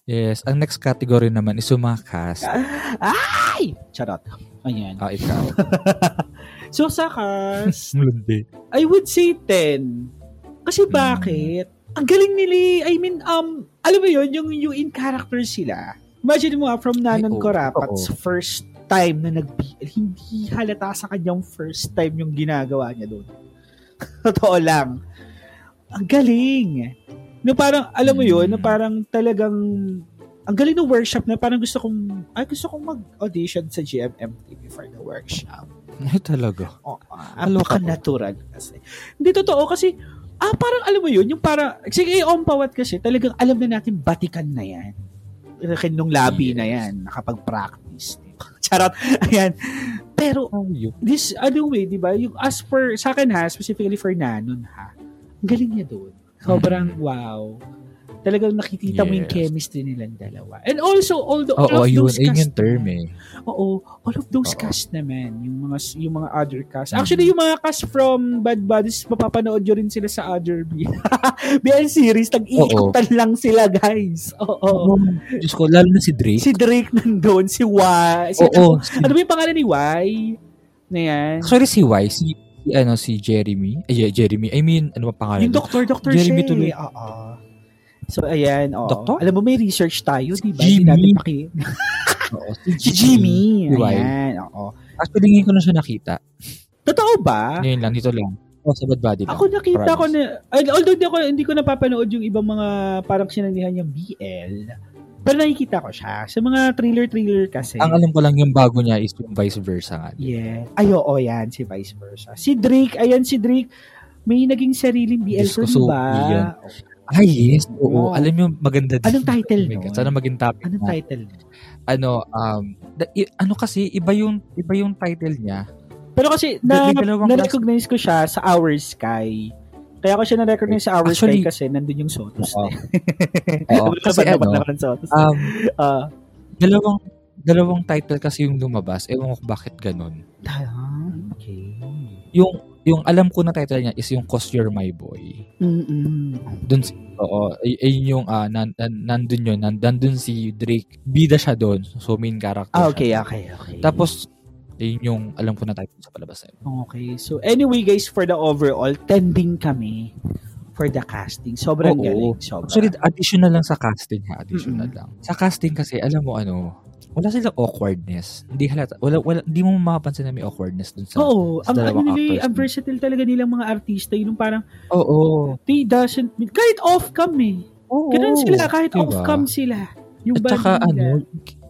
Yes, ang next category naman is cast. <laughs> Ay! Charot. Ayan. Ah, ikaw. <laughs> So, sa cast. I would say 10. Kasi bakit? Ang galing nila, I mean, um, alam mo yun, yung, yung in character sila. Imagine mo, ah, from Nanon Ay, oo, Corapat's oo. first time na nag-BL, hindi halata sa kanyang first time yung ginagawa niya doon. <laughs> Totoo lang. Ang galing. No, parang, alam mo yun, Mm. na parang talagang, ang galing ng workshop na parang gusto kong, ay gusto kong mag-audition sa GMMTV for the workshop. Ay, talaga. Oh, Aloka apaka natural kasi. Hindi totoo kasi ah parang alam mo yun, yung para sige on pawat kasi talagang alam na natin batikan na yan. Nung labi Yes. na yan, nakapag-practice. <laughs> Charot. Ayan. Pero this ano way, 'di ba? Yung as per sa akin ha, specifically for Nanon ha. Ang galing niya doon. Sobrang wow. Talagang nakikita mo yung Yes. chemistry nilang dalawa. And also, all, the, all of yun. those cast yung term eh. Oo, all of those Oo. cast naman, yung mga yung mga other cast. Mhm. Actually, yung mga cast from Bad Buddies, mapapanood nyo rin sila sa other B- <laughs> BL series. Nag-iikutan lang sila, guys. Oo. Diyos ko, lalo na si Drake. Si Drake nandun, si Y. Si, Oo. si- Ano ba yung pangalan ni Y? Na yan. Actually, si Y, si, ano, si Jeremy. Ay, yeah, Jeremy. I mean, ano ba pangalan? Yung doktor, doktor Jeremy tuloy. eh. Oo. So, ayan. Oo. Doktor? Alam mo, may research tayo, di ba? Jimmy. Hindi natin paki... <laughs> Oo, Si Jimmy. Si Y. Ayan, oo. Actually, ngayon ko na siya nakita. Totoo ba? Ngayon lang, dito lang. Oh, sa Bad Body lang. Ako nakita Promise. ko na, al- although hindi ko, hindi ko napapanood yung ibang mga parang sinalihan niyang BL, pero nakikita ko siya. Sa mga thriller-thriller kasi. Ang alam ko lang yung bago niya is yung vice versa nga. Yeah. Ay, oo, yan. Si vice versa. Si Drake, ayan si Drake, may naging sariling BL Diyos ko, di so ba? yan. Ay, yes. Oo. Oo. Alam mo, maganda din. Anong title Oh? God, Sana maging topic Anong na. title? Ano, um, da- i- ano kasi, iba yung, iba yung title niya. Pero kasi, na, na-recognize ko siya sa Our Sky. Kaya ko siya na-recognize sa Our Sky Actually- kasi nandun yung Sotos. Oo. Oo, <laughs> Oo, kasi ano, naman Sotos. Um, <laughs> Ah, dalawang, dalawang title kasi yung lumabas. Ewan ko bakit ganun. ah, okay. Yung, yung alam ko na title niya is yung Cause You're My Boy. Mm-mm. Dun, si- oo, ay, ayun yung, ah, nan, nan, nandun yun, nan, nandun si Drake. Bida siya doon. So, main character Ah, siya. okay, okay, okay. Tapos, ayun yung alam ko na title sa palabas. Okay. So, anyway, guys, for the overall, tending kami for the casting. Sobrang Oo. galing. Sobrang. Actually, additional lang sa casting ha. Additional Mm-mm. lang. Sa casting kasi, alam mo ano, wala silang awkwardness. Hindi halata. Wala, wala, hindi mo mapapansin na may awkwardness dun sa... Oo. sa Ang, ano dalawang nila, ang versatile talaga nilang mga artista. Yung parang, Oo. they doesn't, kahit off-cam eh. Oo. Ganun sila, kahit Diba? off-cam sila. Yung At saka nila. ano,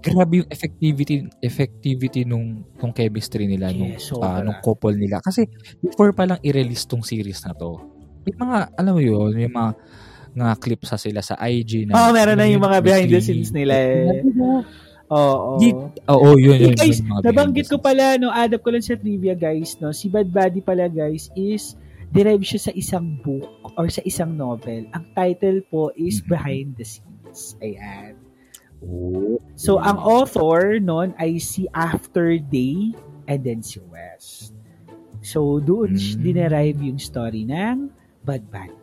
grabe yung effectivity effectivity nung nung chemistry nila nung Yes, ah, sobra. nung couple nila kasi before pa lang i-release tong series na to may mga alam mo yun may mga nga clips sa sila sa IG na Oo, meron na yung mga behind the scenes nila eh. Oo. Di- Oo, yun, Eh, yun, guys, yun, nabanggit ko pala, no, add up ko lang sa trivia, guys, no, si Bad Buddy pala, guys, is derived siya sa isang book or sa isang novel. Ang title po is Mhm. Behind the Scenes. Ayan. Oh. So, ang author nun ay si After Day and then si West. So, doon Mm. dinerive yung story ng Bad Guy.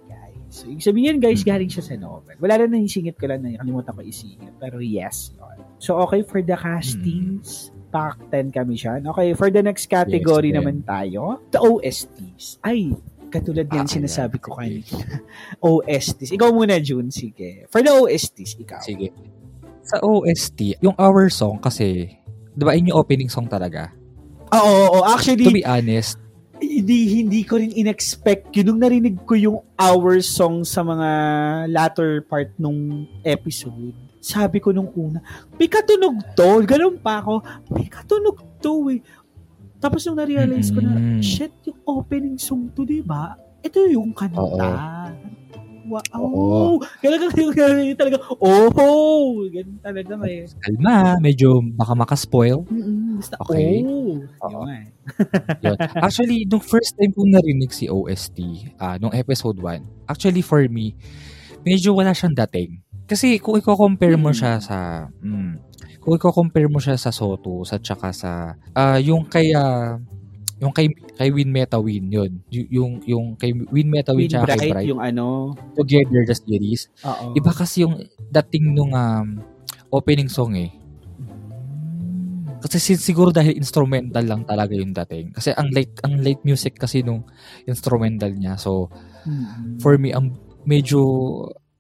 So, ibig sabihin, guys, Mm. galing siya sa novel. Wala na naisingit ko lang na kalimutan ko isingit. Pero yes. So, okay for the castings. Pack 10 kami siya. Okay, for the next category Yes, naman tayo, the OSTs. Ay, katulad yan Ah, sinasabi ayan. ko kanina. <laughs> OSTs. Ikaw muna, June. Sige. For the OSTs, ikaw. Sige. Sa OST, yung Our Song kasi, di ba, yun yung opening song talaga. Oo, oo, oo. To Actually, be honest, hindi hindi ko rin inexpect yun nung narinig ko yung hour song sa mga latter part nung episode. Sabi ko nung una, may katunog to. Ganun pa ako, may katunog to eh. Tapos nung na-realize ko na, shit, yung opening song to, di ba? Ito yung kanta. Oo. Wow. Oo. Talaga, <laughs> talaga, oh, ganun talaga eh. kalma, medyo baka makaspoil. Mm-mm, basta, Okay. oh. Oo. Yun. <laughs> Yun. Actually, nung first time kong narinig si OST, ah nung episode 1, actually for me, medyo wala siyang dating. Kasi kung i-compare mo Hmm. siya sa, mm, kung i-compare mo siya sa Soto, sa tsaka sa, ah yung kay, ah, yung kay, kay Win Meta Win, yun. Y- yung, yung kay Win Meta Win Win tsaka kay Bright, Bright, yung ano. together the series. Oo. Iba kasi yung dating nung um, opening song eh. Kasi sin- siguro dahil instrumental lang talaga yung dating. Kasi ang light ang light music kasi nung instrumental niya. So Mm-mm. for me ang medyo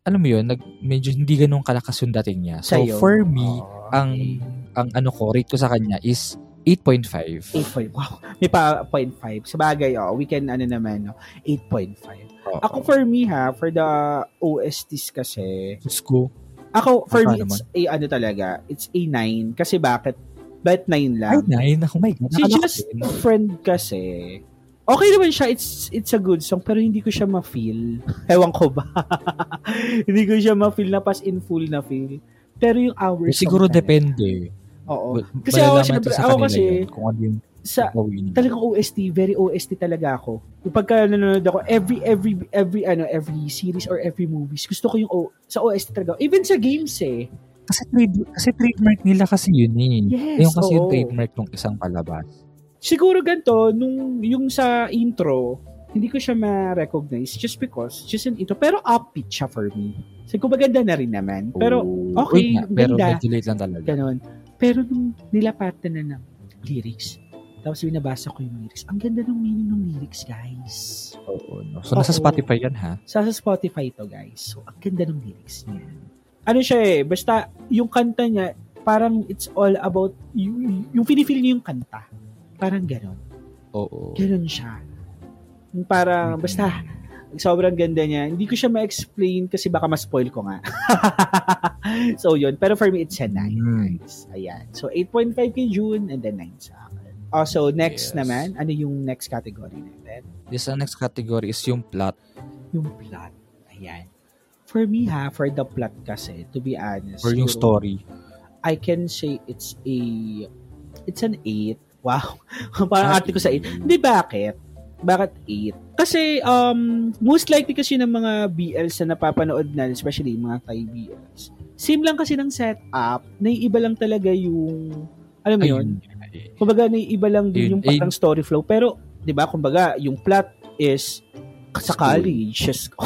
alam mo yun, nag, medyo hindi ganun kalakas yung dating niya. So Sa'yo? for me, Oo. ang ang ano ko, rate ko sa kanya is 8.5. 8.5. Wow. May pa 0.5. Sa bagay, oh, we can, ano naman, no? 8.5. Oo. Ako, for me, ha, for the OSTs kasi, ko. ako, for Baka me, it's a, ano talaga, it's a 9. Kasi bakit? Ba't 9 Ay, lang? nine. Oh my God. Ko Just a Friend kasi, okay naman siya, it's it's a good song, pero hindi ko siya ma-feel. <laughs> Ewan ko ba? <laughs> hindi ko siya ma-feel na pas in full na feel. Pero yung hours Siguro song talaga. Oo. Kasi ako, sa ako kasi, yun kung ano yung Sa, talagang OST, very OST talaga ako. Yung pagka nanonood ako, every, every, every, ano, every series or every movies, gusto ko yung o, sa OST talaga. Even sa games eh. Kasi, trade, kasi trademark nila kasi yun eh. Yes, Yung kasi yung oo. trademark ng isang palabas. Siguro ganito, nung, yung sa intro, hindi ko siya ma-recognize just because, just an intro. Pero upbeat siya for me. So, kung maganda na rin naman. Pero, okay, Yun nga, pero ganda. medyo late lang talaga. ganon. Pero nung nilapatan na ng lyrics, tapos binabasa ko yung lyrics, ang ganda ng meaning ng lyrics, guys. Oo, no? So, nasa Oo. Spotify yan ha? Sa, sa Spotify to, guys. So, ang ganda ng lyrics niya. Ano siya eh, basta yung kanta niya, parang it's all about, yung, yung pinifeel niya yung kanta. Parang ganon. Oo. Ganon siya. Yung Parang, basta, sobrang ganda niya. Hindi ko siya ma-explain kasi baka ma-spoil ko nga. <laughs> so, yun. Pero for me, it's a 9, Mm. guys. Ayan. So, 8.5 kay June and then 9 sa akin. Also, next Yes. naman, ano yung next category natin? This ang next category is yung plot. Yung plot. Ayan. For me ha, for the plot kasi, to be honest, Or yung story. I can say it's a, it's an 8. Wow. <laughs> Parang arte ko sa 8. Hindi, bakit? Bakit 8? Kasi, um, most likely kasi ng mga BLs na napapanood na, especially mga Thai BLs, same lang kasi ng setup, naiiba lang talaga yung, alam mo yun, Ayun. kumbaga naiiba lang din Yun, yung parang story flow. Pero, di ba, kumbaga, yung plot is sa college, just <laughs>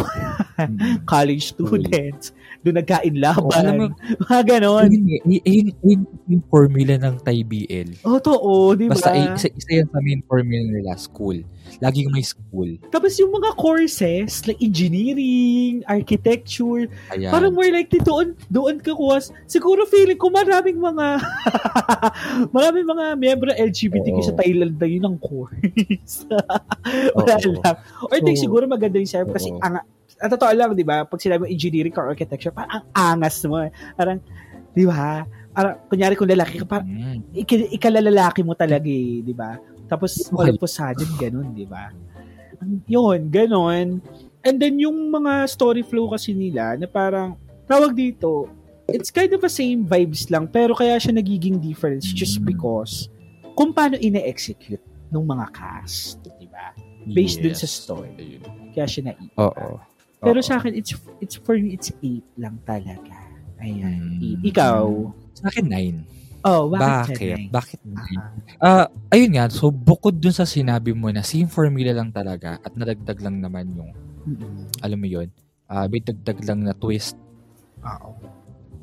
Mm. college students, doon nagkain Oo, alam mo, laban, <laughs> mga ganon. yun, yun, yun, yun yung formula ng Thai BL. Oo, totoo, di ba? Basta isa, isa yan sa main formula nila, school. Laging may school. Tapos yung mga courses, like engineering, architecture, Ayan. parang more likely doon, doon ka kuha. Siguro feeling ko maraming mga, <laughs> maraming mga miyembro LGBTQ Oo. sa Thailand na yun ang course. <laughs> Wala Oo. lang. Or think So, siguro maganda yung serve kasi ang, ang totoo lang, di ba? Pag sinabi mo engineering or architecture, parang ang angas mo. eh. Parang, di ba? Parang, kunyari kung lalaki ka, parang, Mm. ik- ikalalaki mo talaga eh, di ba? Tapos, Okay. all of a sudden, ganun, di ba? Yun, ganun. And then, yung mga story flow kasi nila, na parang, tawag dito, it's kind of the same vibes lang, pero kaya siya nagiging difference just Mm. because kung paano ine-execute ng mga cast, di ba? Based dun sa story. Kaya siya naiiba. Oo. Pero Oo. sa akin, it's, it's for me, it's 8 lang talaga. Ayan. Mm. eight. Ikaw? Sa akin, nine. Oh, bakit? Bakit? Bakit? Ah, Ah, ayun nga, so bukod dun sa sinabi mo na same formula lang talaga at nadagdag lang naman yung, mm-mm. alam mo yun, ah may dagdag lang na twist Oo.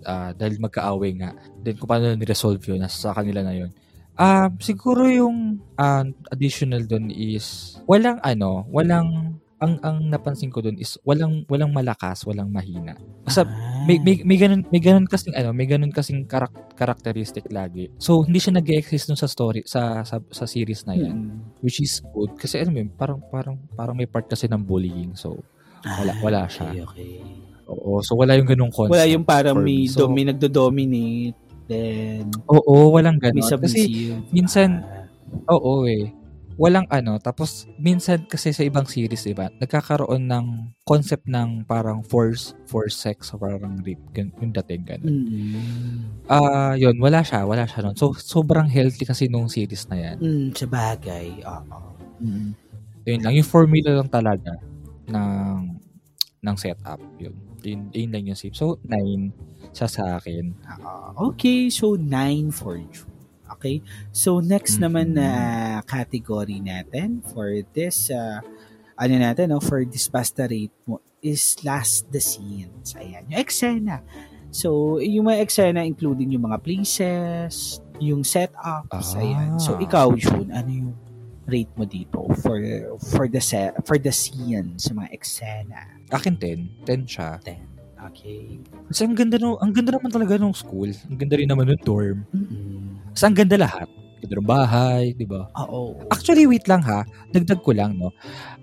ah, dahil magkaaway nga. Then kung paano niresolve yun, nasa sa kanila na yun. Um, siguro yung ah, additional doon is walang ano, walang ang ang napansin ko doon is walang walang malakas, walang mahina. Basta Ah. may may may ganun may ganun kasing ano, may ganun kasing karak- characteristic lagi. So hindi siya nag-exist dun sa story sa sa, sa series na yan, Mm. which is good kasi mo yun, parang parang parang may part kasi ng bullying. So wala wala siya. Ah, Okay, okay. Oo, so wala yung ganung concept. Wala yung parang may. So- dom- may nagdo-dominate, then Oo, walang ganun. Kasi minsan- Ah. Oo eh. Walang ano. Tapos, minsan kasi sa ibang series, diba, nagkakaroon ng concept ng parang force, force sex, o parang rape. Yung dating ganun. Mm. Ah, yun, wala siya, wala siya nun. So, sobrang healthy kasi nung series na yan. Mm, sa bagay. Oo. Mm. Yun lang, yung formula lang talaga ng ng setup. Yun. Yun, yun lang yung save. So, 9 siya sa akin. Ah, okay, so 9 for June. Okay? So next naman na category natin for this uh, ano natin no for this basta rate mo is last the scenes. Ayan, yung eksena. So, yung mga eksena including yung mga places, yung setups, Ah. ayan. So, ikaw, June, ano yung rate mo dito for for the set for the scene sa mga eksena? Akin 10. 10 siya. Okay. Kasi ang ganda, no, ang ganda naman talaga nung school. Ang ganda rin naman nung dorm. Mm-mm. Kasi ang ganda lahat. Ganda ng bahay, di ba? Oo. Actually, wait lang ha. Dagdag ko lang, no?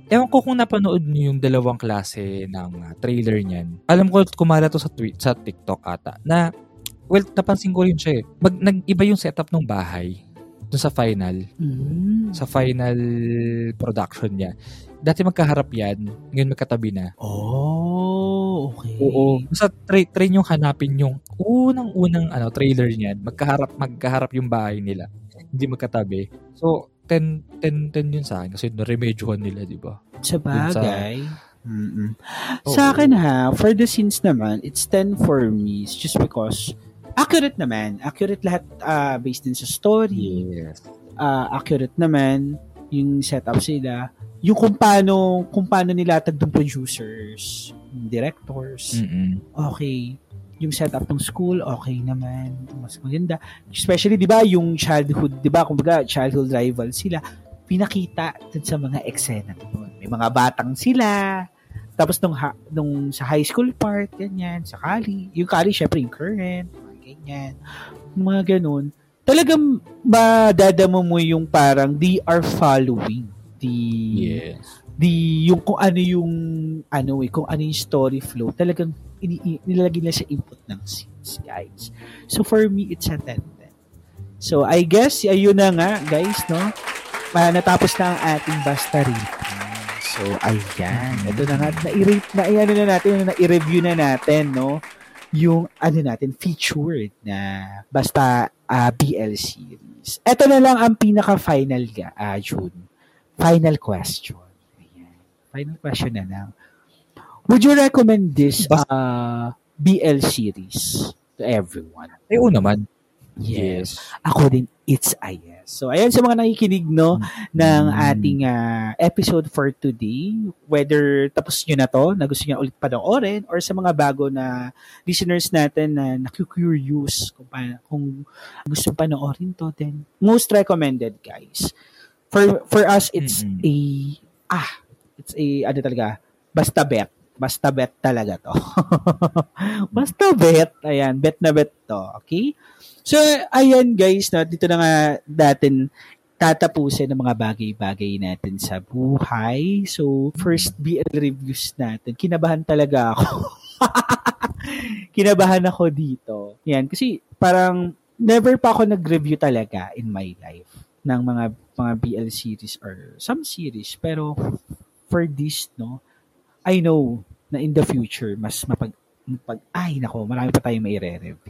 Ewan ko kung napanood niyo yung dalawang klase ng uh, trailer niyan. Alam ko, kumala to sa, tweet, sa TikTok ata. Na, well, napansin ko rin siya eh. Mag, nag-iba yung setup ng bahay dun sa final. Mm. Sa final production niya. Dati magkaharap yan. Ngayon magkatabi na. Oh, okay. Oo. Basta try, try nyo hanapin yung unang-unang ano, trailer niyan. Magkaharap, magkaharap yung bahay nila. Hindi magkatabi. So, 10, 10, 10 yun sa akin kasi na-remedyohan nila, di ba? Sa bagay. Mm-mm. Oo. Sa akin ha, for the scenes naman, it's 10 for me. It's just because accurate naman. Accurate lahat ah, based din sa story. Yes. Ah, accurate naman yung setup sila. Yung kung paano, kung paano nilatag ng producers, directors. Mm-mm. okay. Yung setup ng school, okay naman. Mas maganda. Especially, di ba, yung childhood, di ba, kumbaga, childhood rival sila, pinakita dun sa mga eksena doon. May mga batang sila. Tapos nung, ha- nung sa high school part, ganyan, sa kali. Yung kali, syempre, yung current, mga ganyan. Mga ganun. Talagang madadamo mo yung parang they are following the Yes. the yung kung ano yung ano eh, kung ano yung story flow, talagang ini, nilalagay nila sa input ng scenes, guys. So for me, it's a 10 10. So I guess, ayun na nga, guys, no? Ah, natapos na ang ating basta rating. So, ayan. Ito na nga, na-rate, na, ano na natin, na-review na natin, no? Yung, ano natin, featured na basta ah, BL series. Ito na lang ang pinaka-final, ah, June. Final question. Ayan. Final question na lang. Would you recommend this uh, BL series to everyone? Ay, oo naman. Yes. Ako din, it's a yes. So, ayan sa mga nakikinig, no, ng Mm. ating ah, episode for today. Whether tapos nyo na to, na gusto nyo ulit panoorin, or sa mga bago na listeners natin na naku-curious kung, pa, kung gusto panoorin to, then most recommended, guys. For for us, it's Mm-mm. a, ah, it's a, ano talaga, basta bet. Basta bet talaga to. <laughs> basta bet. Ayan, bet na bet to. Okay? So, ayan guys, no, dito na nga natin tatapusin ng mga bagay-bagay natin sa buhay. So, first BL reviews natin. Kinabahan talaga ako. <laughs> Kinabahan ako dito. Yan, kasi parang never pa ako nag-review talaga in my life ng mga mga BL series or some series. Pero for this, no, I know na in the future, mas mapag, mapag ay, nako, marami pa tayong may review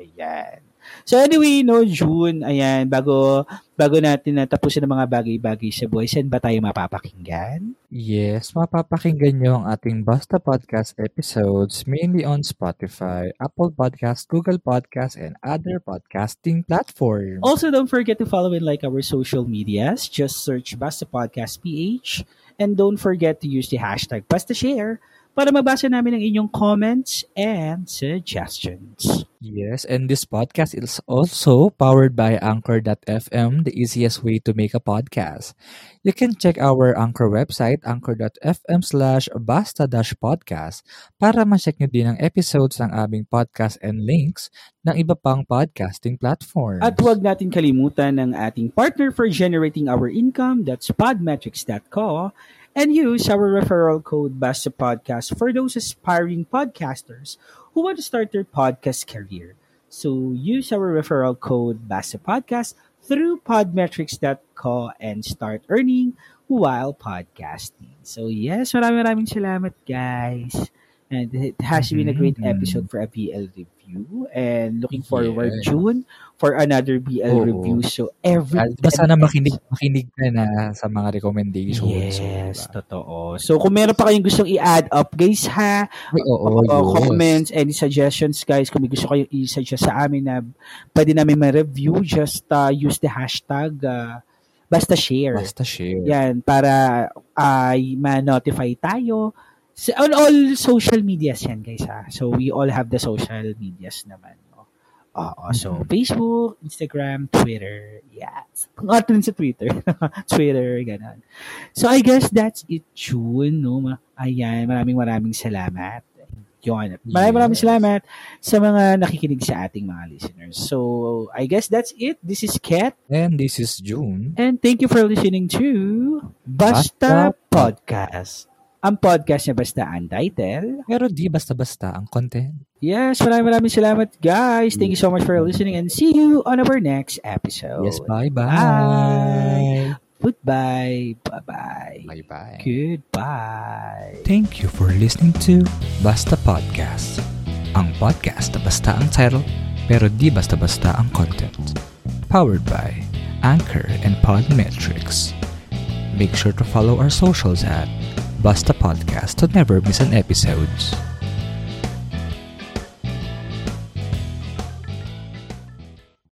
Ayan. So anyway, no, June, ayan, bago, bago natin natapusin ang mga bagay-bagay sa buhay, saan ba tayo mapapakinggan? Yes, mapapakinggan nyo ang ating Basta Podcast episodes mainly on Spotify, Apple Podcast, Google Podcast, and other podcasting platforms. Also, don't forget to follow and like our social medias. Just search Basta Podcast PH. And don't forget to use the hashtag Basta Share para mabasa namin ang inyong comments and suggestions. Yes, and this podcast is also powered by Anchor.fm, the easiest way to make a podcast. You can check our Anchor website, anchor.fm slash basta-podcast para ma-check nyo din ang episodes ng aming podcast and links ng iba pang podcasting platforms. At huwag natin kalimutan ng ating partner for generating our income, that's podmetrics.co, and use our referral code Basta Podcast for those aspiring podcasters who want to start their podcast career. So use our referral code Basta Podcast through podmetrics.co and start earning while podcasting. So yes, maraming maraming salamat guys. And it has been a great Mhm. episode for a BL review and looking forward Yeah. June for another BL Oo. review. So every diba sana makinig, makinig ka na sa mga recommendations. Yes, So, diba? totoo. So, kung meron pa kayong gustong i-add up, guys, ha? Ay, oo, Uh, yes. comments, any suggestions, guys, kung may gusto kayong i-suggest sa amin na pwede namin ma-review, just uh, use the hashtag uh, basta share. Basta share. Yan, para ay ma-notify tayo. Sa, on all social medias yan, guys, ha? So, we all have the social medias naman. No? Oo, so, Mhm. Facebook, Instagram, Twitter, yes. Kung ato rin sa Twitter. <laughs> Twitter, ganun. So, I guess that's it, June, no? Ayan, maraming maraming salamat. Yun. Maraming maraming salamat sa mga nakikinig sa ating mga listeners. So, I guess that's it. This is Kat. And this is June. And thank you for listening to Basta, Basta Podcast. Ang podcast na basta untitled. Pero di basta-basta ang content. Yes, maraming maraming salamat guys. Thank you so much for listening and see you on our next episode. Yes, bye-bye. Bye. Goodbye. Bye-bye. Bye-bye. Goodbye. Thank you for listening to Basta Podcast. Ang podcast na basta ang title, pero di basta-basta ang content. Powered by Anchor and Podmetrics. Make sure to follow our socials at Basta Podcast to never miss an episode.